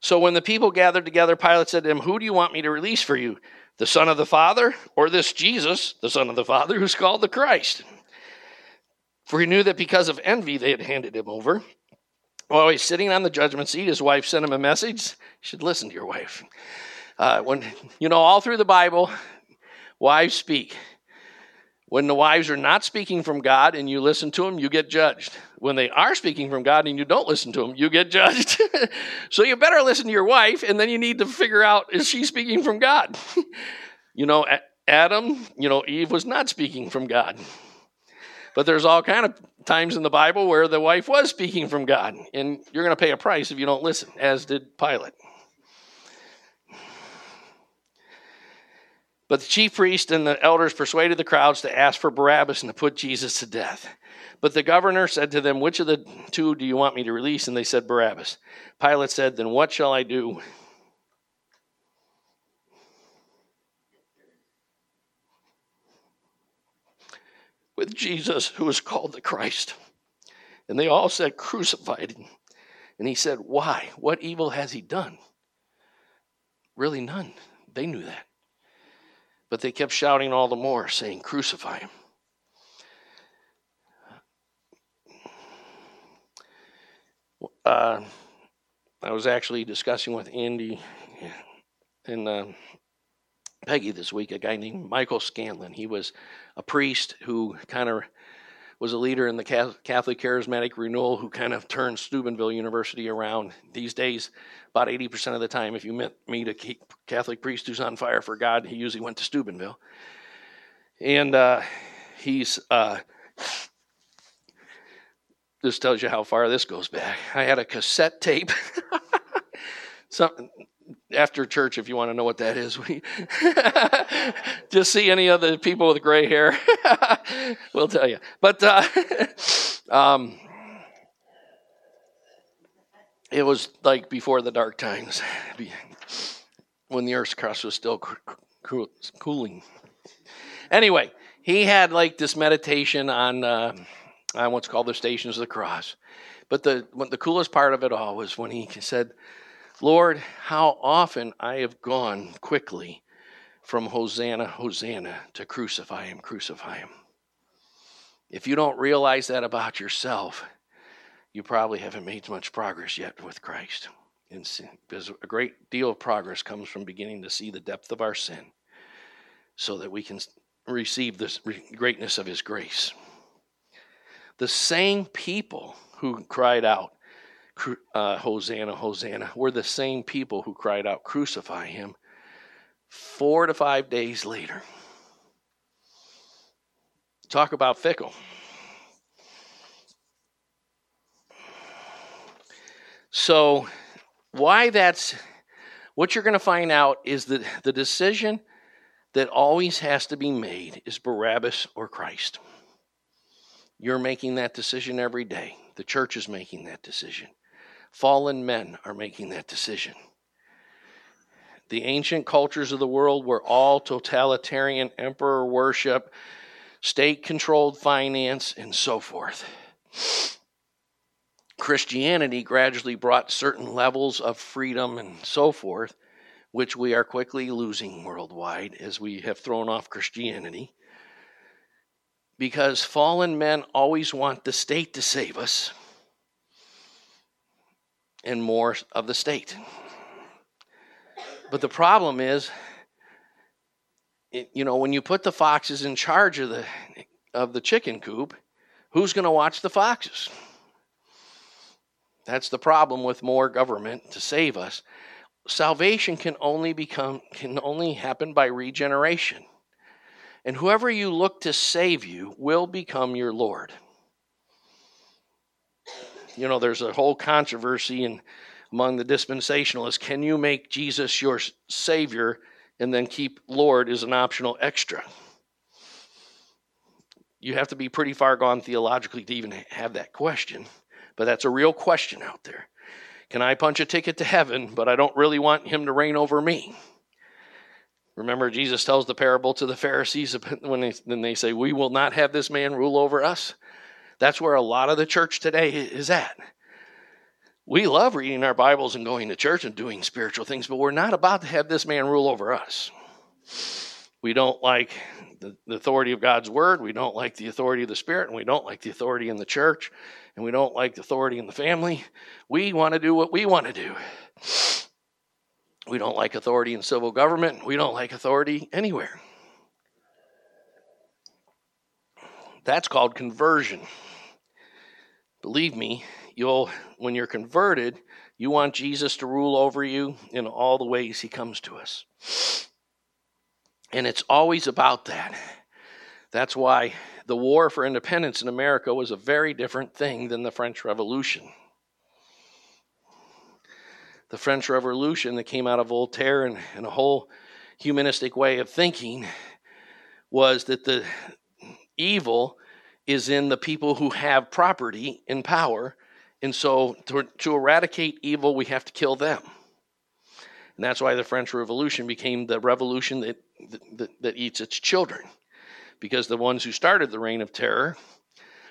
So when the people gathered together, Pilate said to them, Who do you want me to release for you? The Son of the Father, or this Jesus, the Son of the Father, who's called the Christ? For he knew that because of envy they had handed him over. While he's sitting on the judgment seat, his wife sent him a message. You should listen to your wife. Uh, when you know, all through the Bible, wives speak. When the wives are not speaking from God and you listen to them, you get judged. When they are speaking from God and you don't listen to them, you get judged. so you better listen to your wife, and then you need to figure out is she speaking from God? you know, Adam, you know, Eve was not speaking from God. But there's all kind of times in the Bible where the wife was speaking from God, and you're going to pay a price if you don't listen, as did Pilate. But the chief priest and the elders persuaded the crowds to ask for Barabbas and to put Jesus to death. But the governor said to them, Which of the two do you want me to release? And they said, Barabbas. Pilate said, Then what shall I do? With Jesus, who is called the Christ. And they all said, Crucified him. And he said, Why? What evil has he done? Really, none. They knew that. But they kept shouting all the more, saying, Crucify him. Uh, I was actually discussing with Andy and uh, Peggy this week a guy named Michael Scanlan. He was a priest who kind of was a leader in the Catholic Charismatic Renewal who kind of turned Steubenville University around. These days, about 80% of the time, if you met, meet a Catholic priest who's on fire for God, he usually went to Steubenville. And uh, he's, uh, this tells you how far this goes back. I had a cassette tape. Something after church if you want to know what that is. Just see any of the people with gray hair. we'll tell you. But uh, um, it was like before the dark times, when the Earth's crust was still cooling. Anyway, he had like this meditation on uh, on what's called the Stations of the Cross. But the the coolest part of it all was when he said, "Lord, how often I have gone quickly from Hosanna, Hosanna to crucify him, crucify him." If you don't realize that about yourself, you probably haven't made much progress yet with Christ. And because a great deal of progress comes from beginning to see the depth of our sin so that we can receive the greatness of his grace. The same people who cried out, uh, Hosanna, Hosanna, were the same people who cried out, Crucify him, four to five days later. Talk about fickle. So, why that's what you're going to find out is that the decision that always has to be made is Barabbas or Christ. You're making that decision every day. The church is making that decision. Fallen men are making that decision. The ancient cultures of the world were all totalitarian emperor worship, state controlled finance, and so forth. Christianity gradually brought certain levels of freedom and so forth which we are quickly losing worldwide as we have thrown off Christianity. Because fallen men always want the state to save us and more of the state. But the problem is, you know, when you put the foxes in charge of the of the chicken coop, who's going to watch the foxes? That's the problem with more government to save us salvation can only become can only happen by regeneration. And whoever you look to save you will become your Lord. You know, there's a whole controversy in, among the dispensationalists. Can you make Jesus your Savior and then keep Lord as an optional extra? You have to be pretty far gone theologically to even have that question, but that's a real question out there. Can I punch a ticket to heaven, but I don't really want him to reign over me? Remember, Jesus tells the parable to the Pharisees when they, then they say, We will not have this man rule over us. That's where a lot of the church today is at. We love reading our Bibles and going to church and doing spiritual things, but we're not about to have this man rule over us. We don't like the, authority of God's word. We don't like the authority of the Spirit, and we don't like the authority in the church and we don't like the authority in the family. We want to do what we want to do. We don't like authority in civil government. We don't like authority anywhere. That's called conversion. Believe me, you'll when you're converted, you want Jesus to rule over you in all the ways he comes to us. And it's always about that. That's why the war for independence in America was a very different thing than the French Revolution. The French Revolution that came out of Voltaire and, and a whole humanistic way of thinking was that the evil is in the people who have property and power. And so to, to eradicate evil, we have to kill them. And that's why the French Revolution became the revolution that, that, that eats its children because the ones who started the reign of terror,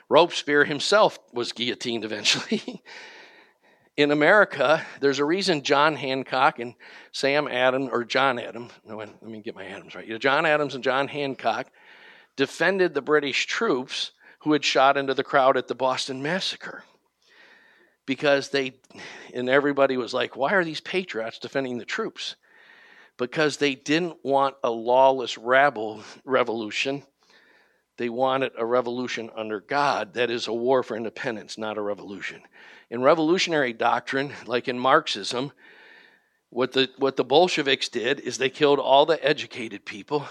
Robespierre himself was guillotined eventually. in America, there's a reason John Hancock and Sam Adams, or John Adams, no, let me get my Adams right. John Adams and John Hancock defended the British troops who had shot into the crowd at the Boston Massacre. Because they, and everybody was like, why are these patriots defending the troops? Because they didn't want a lawless rabble revolution they wanted a revolution under God that is a war for independence, not a revolution. In revolutionary doctrine, like in Marxism, what the, what the Bolsheviks did is they killed all the educated people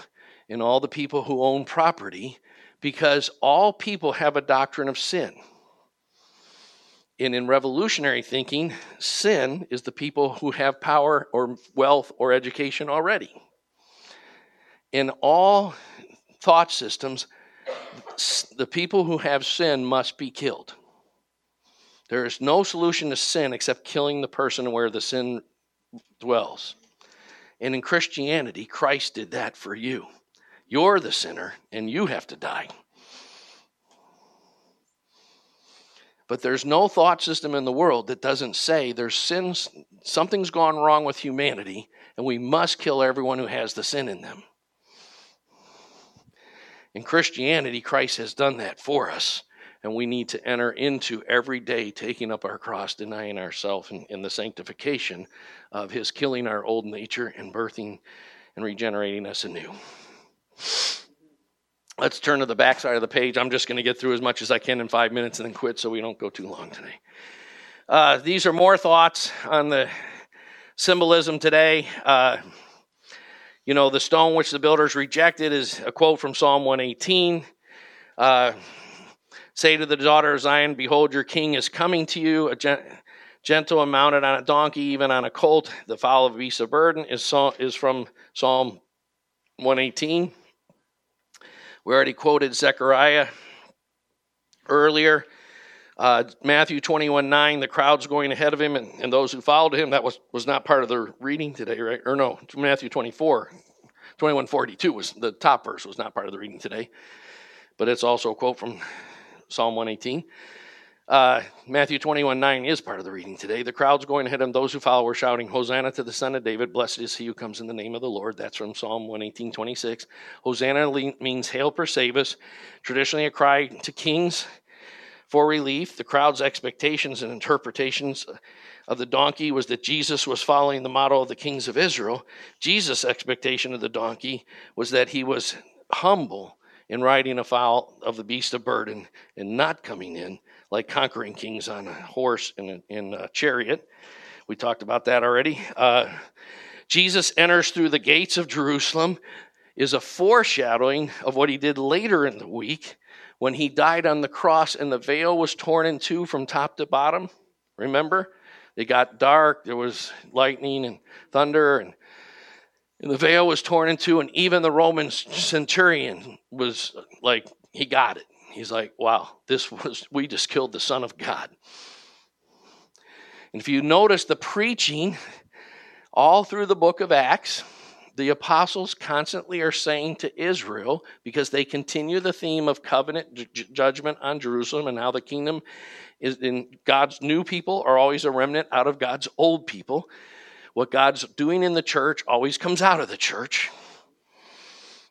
and all the people who own property because all people have a doctrine of sin. And in revolutionary thinking, sin is the people who have power or wealth or education already. In all thought systems, the people who have sin must be killed. There is no solution to sin except killing the person where the sin dwells. And in Christianity, Christ did that for you. You're the sinner, and you have to die. But there's no thought system in the world that doesn't say there's sins, something's gone wrong with humanity, and we must kill everyone who has the sin in them. In Christianity, Christ has done that for us, and we need to enter into every day taking up our cross, denying ourselves in the sanctification of His killing our old nature and birthing and regenerating us anew. Let's turn to the back side of the page. I'm just going to get through as much as I can in five minutes and then quit so we don't go too long today. Uh, these are more thoughts on the symbolism today. Uh, you know, the stone which the builders rejected is a quote from Psalm 118. Uh, Say to the daughter of Zion, Behold, your king is coming to you, a gentle and mounted on a donkey, even on a colt. The foal of a beast of burden is, is from Psalm 118. We already quoted Zechariah earlier. Uh, Matthew 21 9, the crowd's going ahead of him and, and those who followed him. That was, was not part of the reading today, right? Or no, Matthew 24. 2142 was the top verse, was not part of the reading today. But it's also a quote from Psalm 118. Uh, Matthew 21 9 is part of the reading today. The crowd's going ahead, and those who follow were shouting, Hosanna to the Son of David. Blessed is he who comes in the name of the Lord. That's from Psalm 118 26. Hosanna means hail per save us, traditionally a cry to kings for relief. The crowd's expectations and interpretations of the donkey was that Jesus was following the model of the kings of Israel. Jesus' expectation of the donkey was that he was humble in riding afoul of the beast of burden and not coming in like conquering kings on a horse and in a chariot. We talked about that already. Uh, Jesus enters through the gates of Jerusalem is a foreshadowing of what he did later in the week when he died on the cross and the veil was torn in two from top to bottom. Remember? It got dark, there was lightning and thunder, and, and the veil was torn in two, and even the Roman centurion was like, he got it. He's like, wow, this was, we just killed the Son of God. And if you notice the preaching all through the book of Acts, the apostles constantly are saying to Israel, because they continue the theme of covenant j- judgment on Jerusalem, and now the kingdom is in God's new people are always a remnant out of God's old people. What God's doing in the church always comes out of the church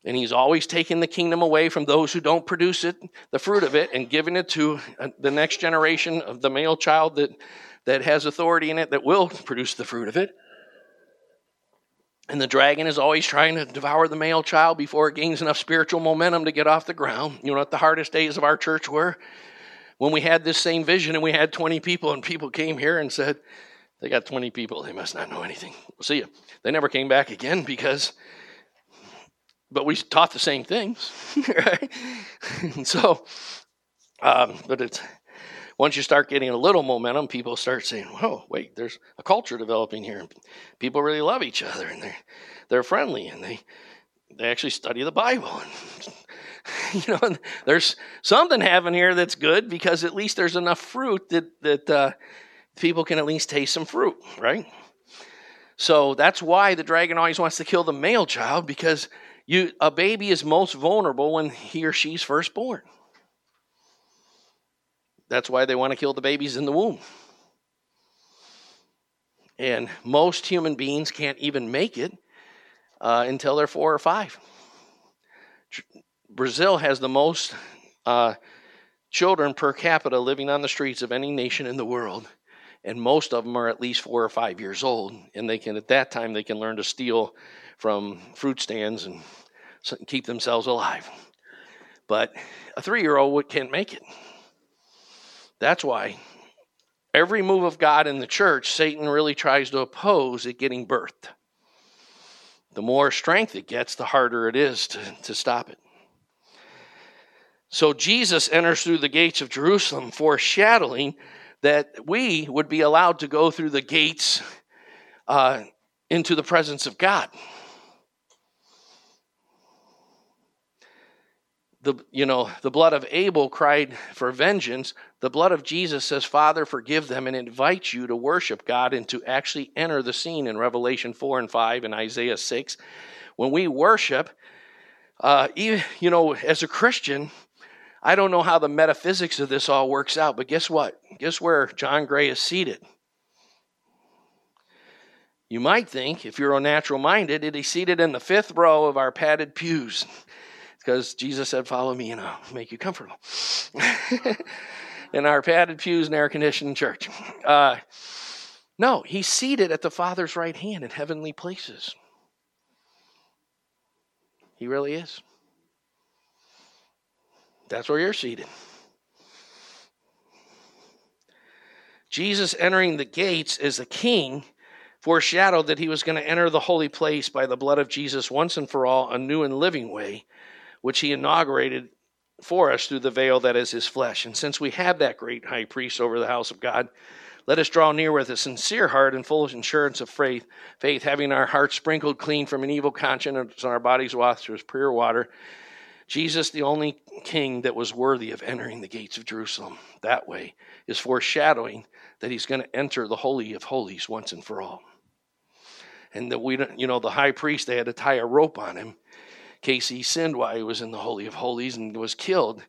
and he's always taking the kingdom away from those who don't produce it, the fruit of it, and giving it to uh, the next generation of the male child that, that has authority in it that will produce the fruit of it. And the dragon is always trying to devour the male child before it gains enough spiritual momentum to get off the ground. You know what the hardest days of our church were? When we had this same vision and we had 20 people, and people came here and said, They got 20 people, they must not know anything. We'll see you. They never came back again because but we taught the same things, right? so, um, but it's once you start getting a little momentum, people start saying, "Whoa, wait, there's a culture developing here. People really love each other, and they're they're friendly, and they they actually study the Bible." And, you know, there's something happening here that's good because at least there's enough fruit that that uh, people can at least taste some fruit, right? So that's why the dragon always wants to kill the male child because you, a baby is most vulnerable when he or she's first born. That's why they want to kill the babies in the womb. And most human beings can't even make it uh, until they're four or five. Brazil has the most uh, children per capita living on the streets of any nation in the world and most of them are at least four or five years old and they can at that time they can learn to steal from fruit stands and keep themselves alive. But a three year old can't make it. That's why every move of God in the church, Satan really tries to oppose it getting birthed. The more strength it gets, the harder it is to, to stop it. So Jesus enters through the gates of Jerusalem, foreshadowing that we would be allowed to go through the gates uh, into the presence of God. The you know the blood of abel cried for vengeance. The blood of jesus says father forgive them and invites you to worship god and to actually enter the scene in revelation 4 and 5 and isaiah 6 when we worship uh, even you know as a christian i don't know how the metaphysics of this all works out but guess what? Guess where john gray is seated? You might think if you're a natural minded it is seated in the fifth row of our padded pews because Jesus said, Follow me and I'll make you comfortable. in our padded pews and air conditioned church. Uh, no, he's seated at the Father's right hand in heavenly places. He really is. That's where you're seated. Jesus entering the gates as a king foreshadowed that he was going to enter the holy place by the blood of Jesus once and for all, a new and living way which he inaugurated for us through the veil that is his flesh. And since we have that great high priest over the house of God, let us draw near with a sincere heart and full assurance of faith, faith, having our hearts sprinkled clean from an evil conscience and our bodies washed through pure water. Jesus, the only king that was worthy of entering the gates of Jerusalem that way, is foreshadowing that he's going to enter the Holy of Holies once and for all. And that we don't, you know, the high priest, they had to tie a rope on him Casey sinned while he was in the Holy of Holies and was killed.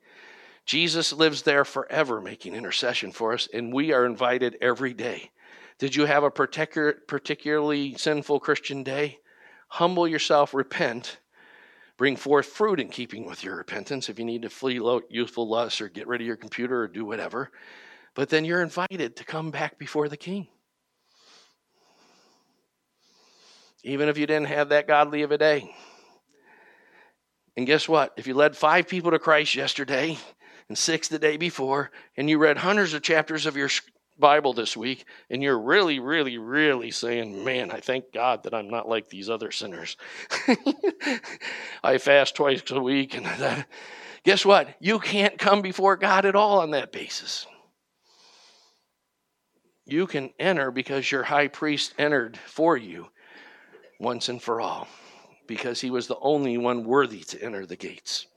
Jesus lives there forever making intercession for us, and we are invited every day. Did you have a particular, particularly sinful Christian day? Humble yourself, repent, bring forth fruit in keeping with your repentance if you need to flee youthful lusts or get rid of your computer or do whatever. But then you're invited to come back before the King. Even if you didn't have that godly of a day. And guess what? If you led five people to Christ yesterday and six the day before, and you read hundreds of chapters of your Bible this week, and you're really, really, really saying, Man, I thank God that I'm not like these other sinners. I fast twice a week, and that. guess what? You can't come before God at all on that basis. You can enter because your high priest entered for you once and for all because he was the only one worthy to enter the gates.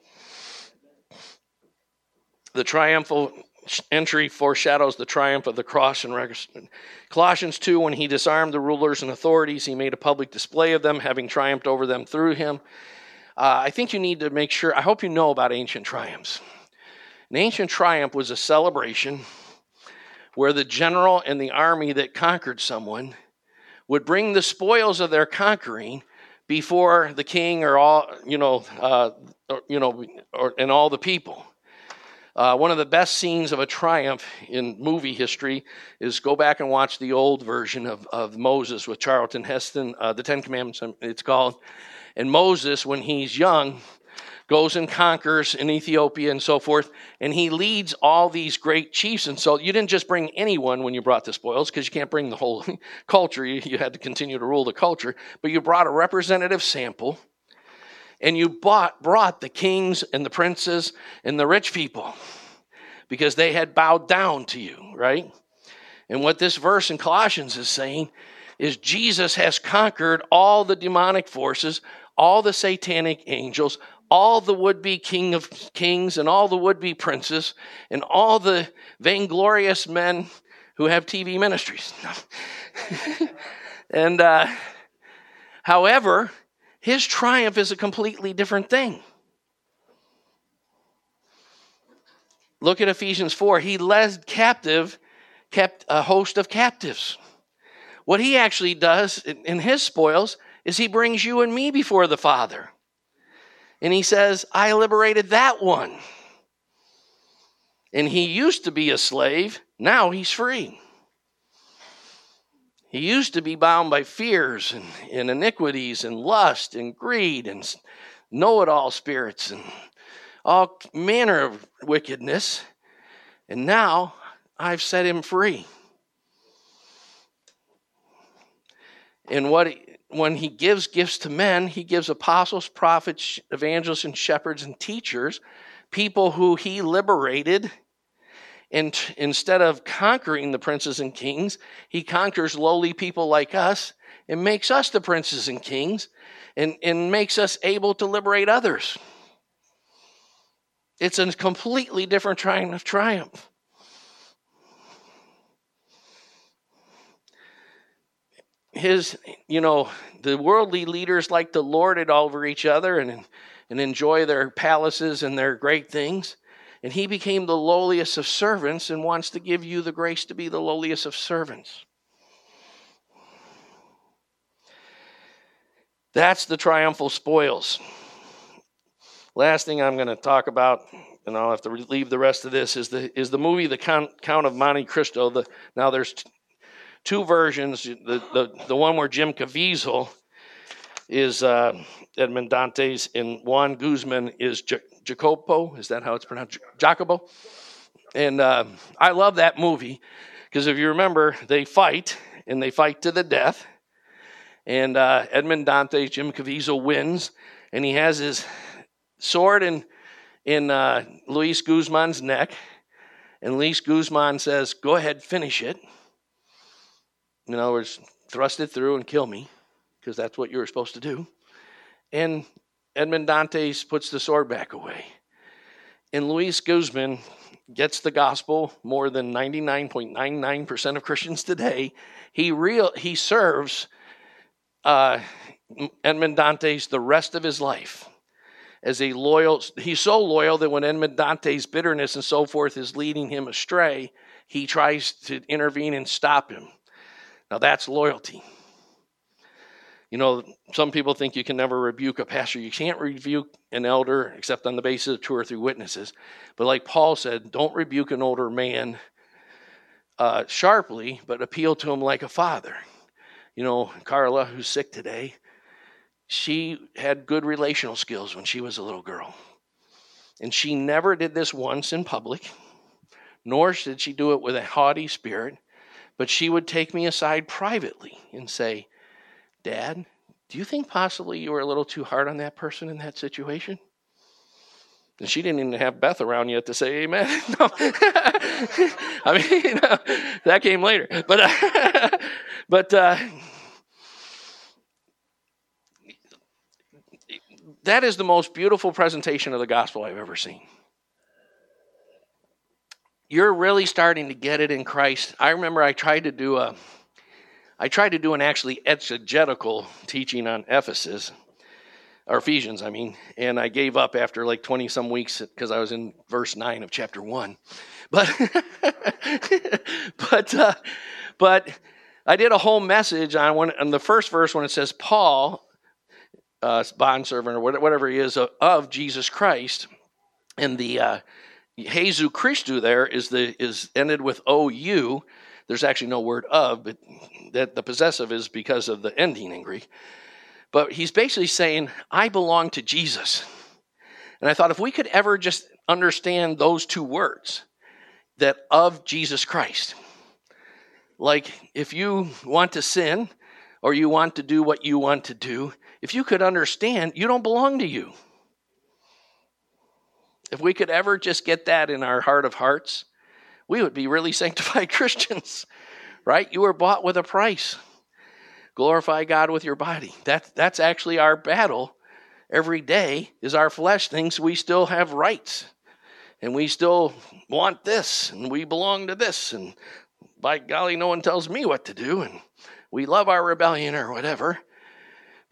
The triumphal entry foreshadows the triumph of the cross in Colossians 2 when he disarmed the rulers and authorities he made a public display of them having triumphed over them through him. Uh, i think you need to make sure i hope you know about ancient triumphs. An ancient triumph was a celebration where the general and the army that conquered someone would bring the spoils of their conquering before the king or all you know uh, or, you know or, and all the people. Uh, one of the best scenes of a triumph in movie history is go back and watch the old version of, of moses with charlton heston uh, the ten commandments it's called. And moses when he's young goes and conquers in Ethiopia and so forth, and he leads all these great chiefs. And so you didn't just bring anyone when you brought the spoils, because you can't bring the whole culture. You, you had to continue to rule the culture, but you brought a representative sample, and you bought, brought the kings and the princes and the rich people because they had bowed down to you, right? And what this verse in Colossians is saying is Jesus has conquered all the demonic forces, all the satanic angels, all the would be king of kings and all the would be princes and all the vainglorious men who have TV ministries. and uh, however, his triumph is a completely different thing. Look at Ephesians 4. He led captive, kept a host of captives. What he actually does in his spoils is he brings you and me before the Father. And he says, I liberated that one. And he used to be a slave, now he's free. He used to be bound by fears and, and iniquities and lust and greed and know it all spirits and all manner of wickedness. And now I've set him free. And what when he gives gifts to men, he gives apostles, prophets, evangelists, and shepherds and teachers, people who he liberated. And instead of conquering the princes and kings, he conquers lowly people like us and makes us the princes and kings and, and makes us able to liberate others. It's a completely different triumph. His, you know, the worldly leaders like to lord it over each other and, and enjoy their palaces and their great things. And he became the lowliest of servants and wants to give you the grace to be the lowliest of servants. That's the triumphal spoils. Last thing I'm going to talk about, and I'll have to leave the rest of this, is the is the movie The Count, Count of Monte Cristo. The, now there's two versions. The, the the one where Jim Caviezel is uh, Edmond Dantes, and Juan Guzman is J- Jacopo. Is that how it's pronounced? Jacopo. And uh, I love that movie because if you remember, they fight and they fight to the death. And uh, Edmond Dantes, Jim Caviezel wins, and he has his sword in, in uh, Luis Guzman's neck. And Luis Guzman says, Go ahead, finish it. In other words, thrust it through and kill me, because that's what you were supposed to do. And Edmond Dantes puts the sword back away. And Luis Guzman gets the gospel more than 99.99% of Christians today. He real he serves uh, Edmond Dantes the rest of his life as a loyal, he's so loyal that when Edmond Dante's bitterness and so forth is leading him astray, he tries to intervene and stop him. Now that's loyalty. You know, some people think you can never rebuke a pastor. You can't rebuke an elder except on the basis of two or three witnesses. But like Paul said, don't rebuke an older man uh, sharply, but appeal to him like a father. You know, Carla, who's sick today, she had good relational skills when she was a little girl. And she never did this once in public, nor did she do it with a haughty spirit, but she would take me aside privately and say, Dad, do you think possibly you were a little too hard on that person in that situation? And she didn't even have Beth around yet to say amen. No. I mean, you know, that came later. But, uh, but uh, that is the most beautiful presentation of the gospel I've ever seen. You're really starting to get it in Christ. I remember I tried to do a I tried to do an actually exegetical teaching on Ephesus or Ephesians, I mean, and I gave up after like 20 some weeks because I was in verse 9 of chapter 1. But but uh, but I did a whole message on when on the first verse when it says Paul uh, bondservant or whatever he is of, of Jesus Christ. And the uh, Jesu Christu there is the is ended with ou. There's actually no word of, but that the possessive is because of the ending in Greek. But he's basically saying, I belong to Jesus. And I thought if we could ever just understand those two words, that of Jesus Christ. Like if you want to sin or you want to do what you want to do, if you could understand, you don't belong to you. If we could ever just get that in our heart of hearts, we would be really sanctified Christians, right? You were bought with a price. Glorify God with your body. That, that's actually our battle every day is our flesh thinks we still have rights and we still want this and we belong to this and by golly no one tells me what to do and we love our rebellion or whatever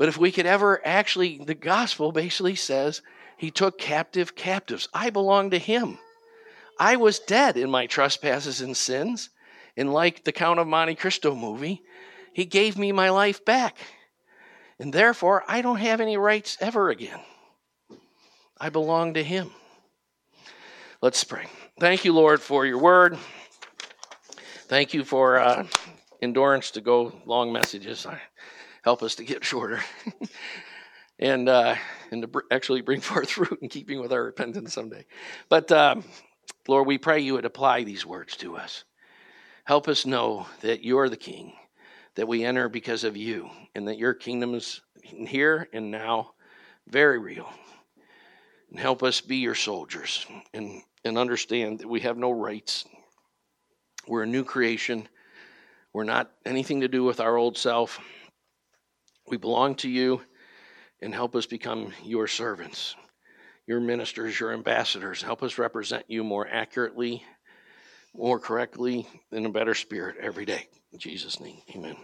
but if we could ever actually, the gospel basically says he took captive captives. I belong to him. I was dead in my trespasses and sins. And like the Count of Monte Cristo movie, he gave me my life back. And therefore, I don't have any rights ever again. I belong to him. Let's pray. Thank you, Lord, for your word. Thank you for uh, endurance to go long messages. Help us to get shorter and uh, and to br- actually bring forth fruit in keeping with our repentance someday. But um, Lord, we pray you would apply these words to us. Help us know that you're the King, that we enter because of you, and that your kingdom is here and now, very real. And help us be your soldiers and, and understand that we have no rights. We're a new creation. We're not anything to do with our old self. We belong to you and help us become your servants. your ministers, your ambassadors. Help us represent you more accurately, more correctly, in a better spirit every day. In Jesus' name, amen.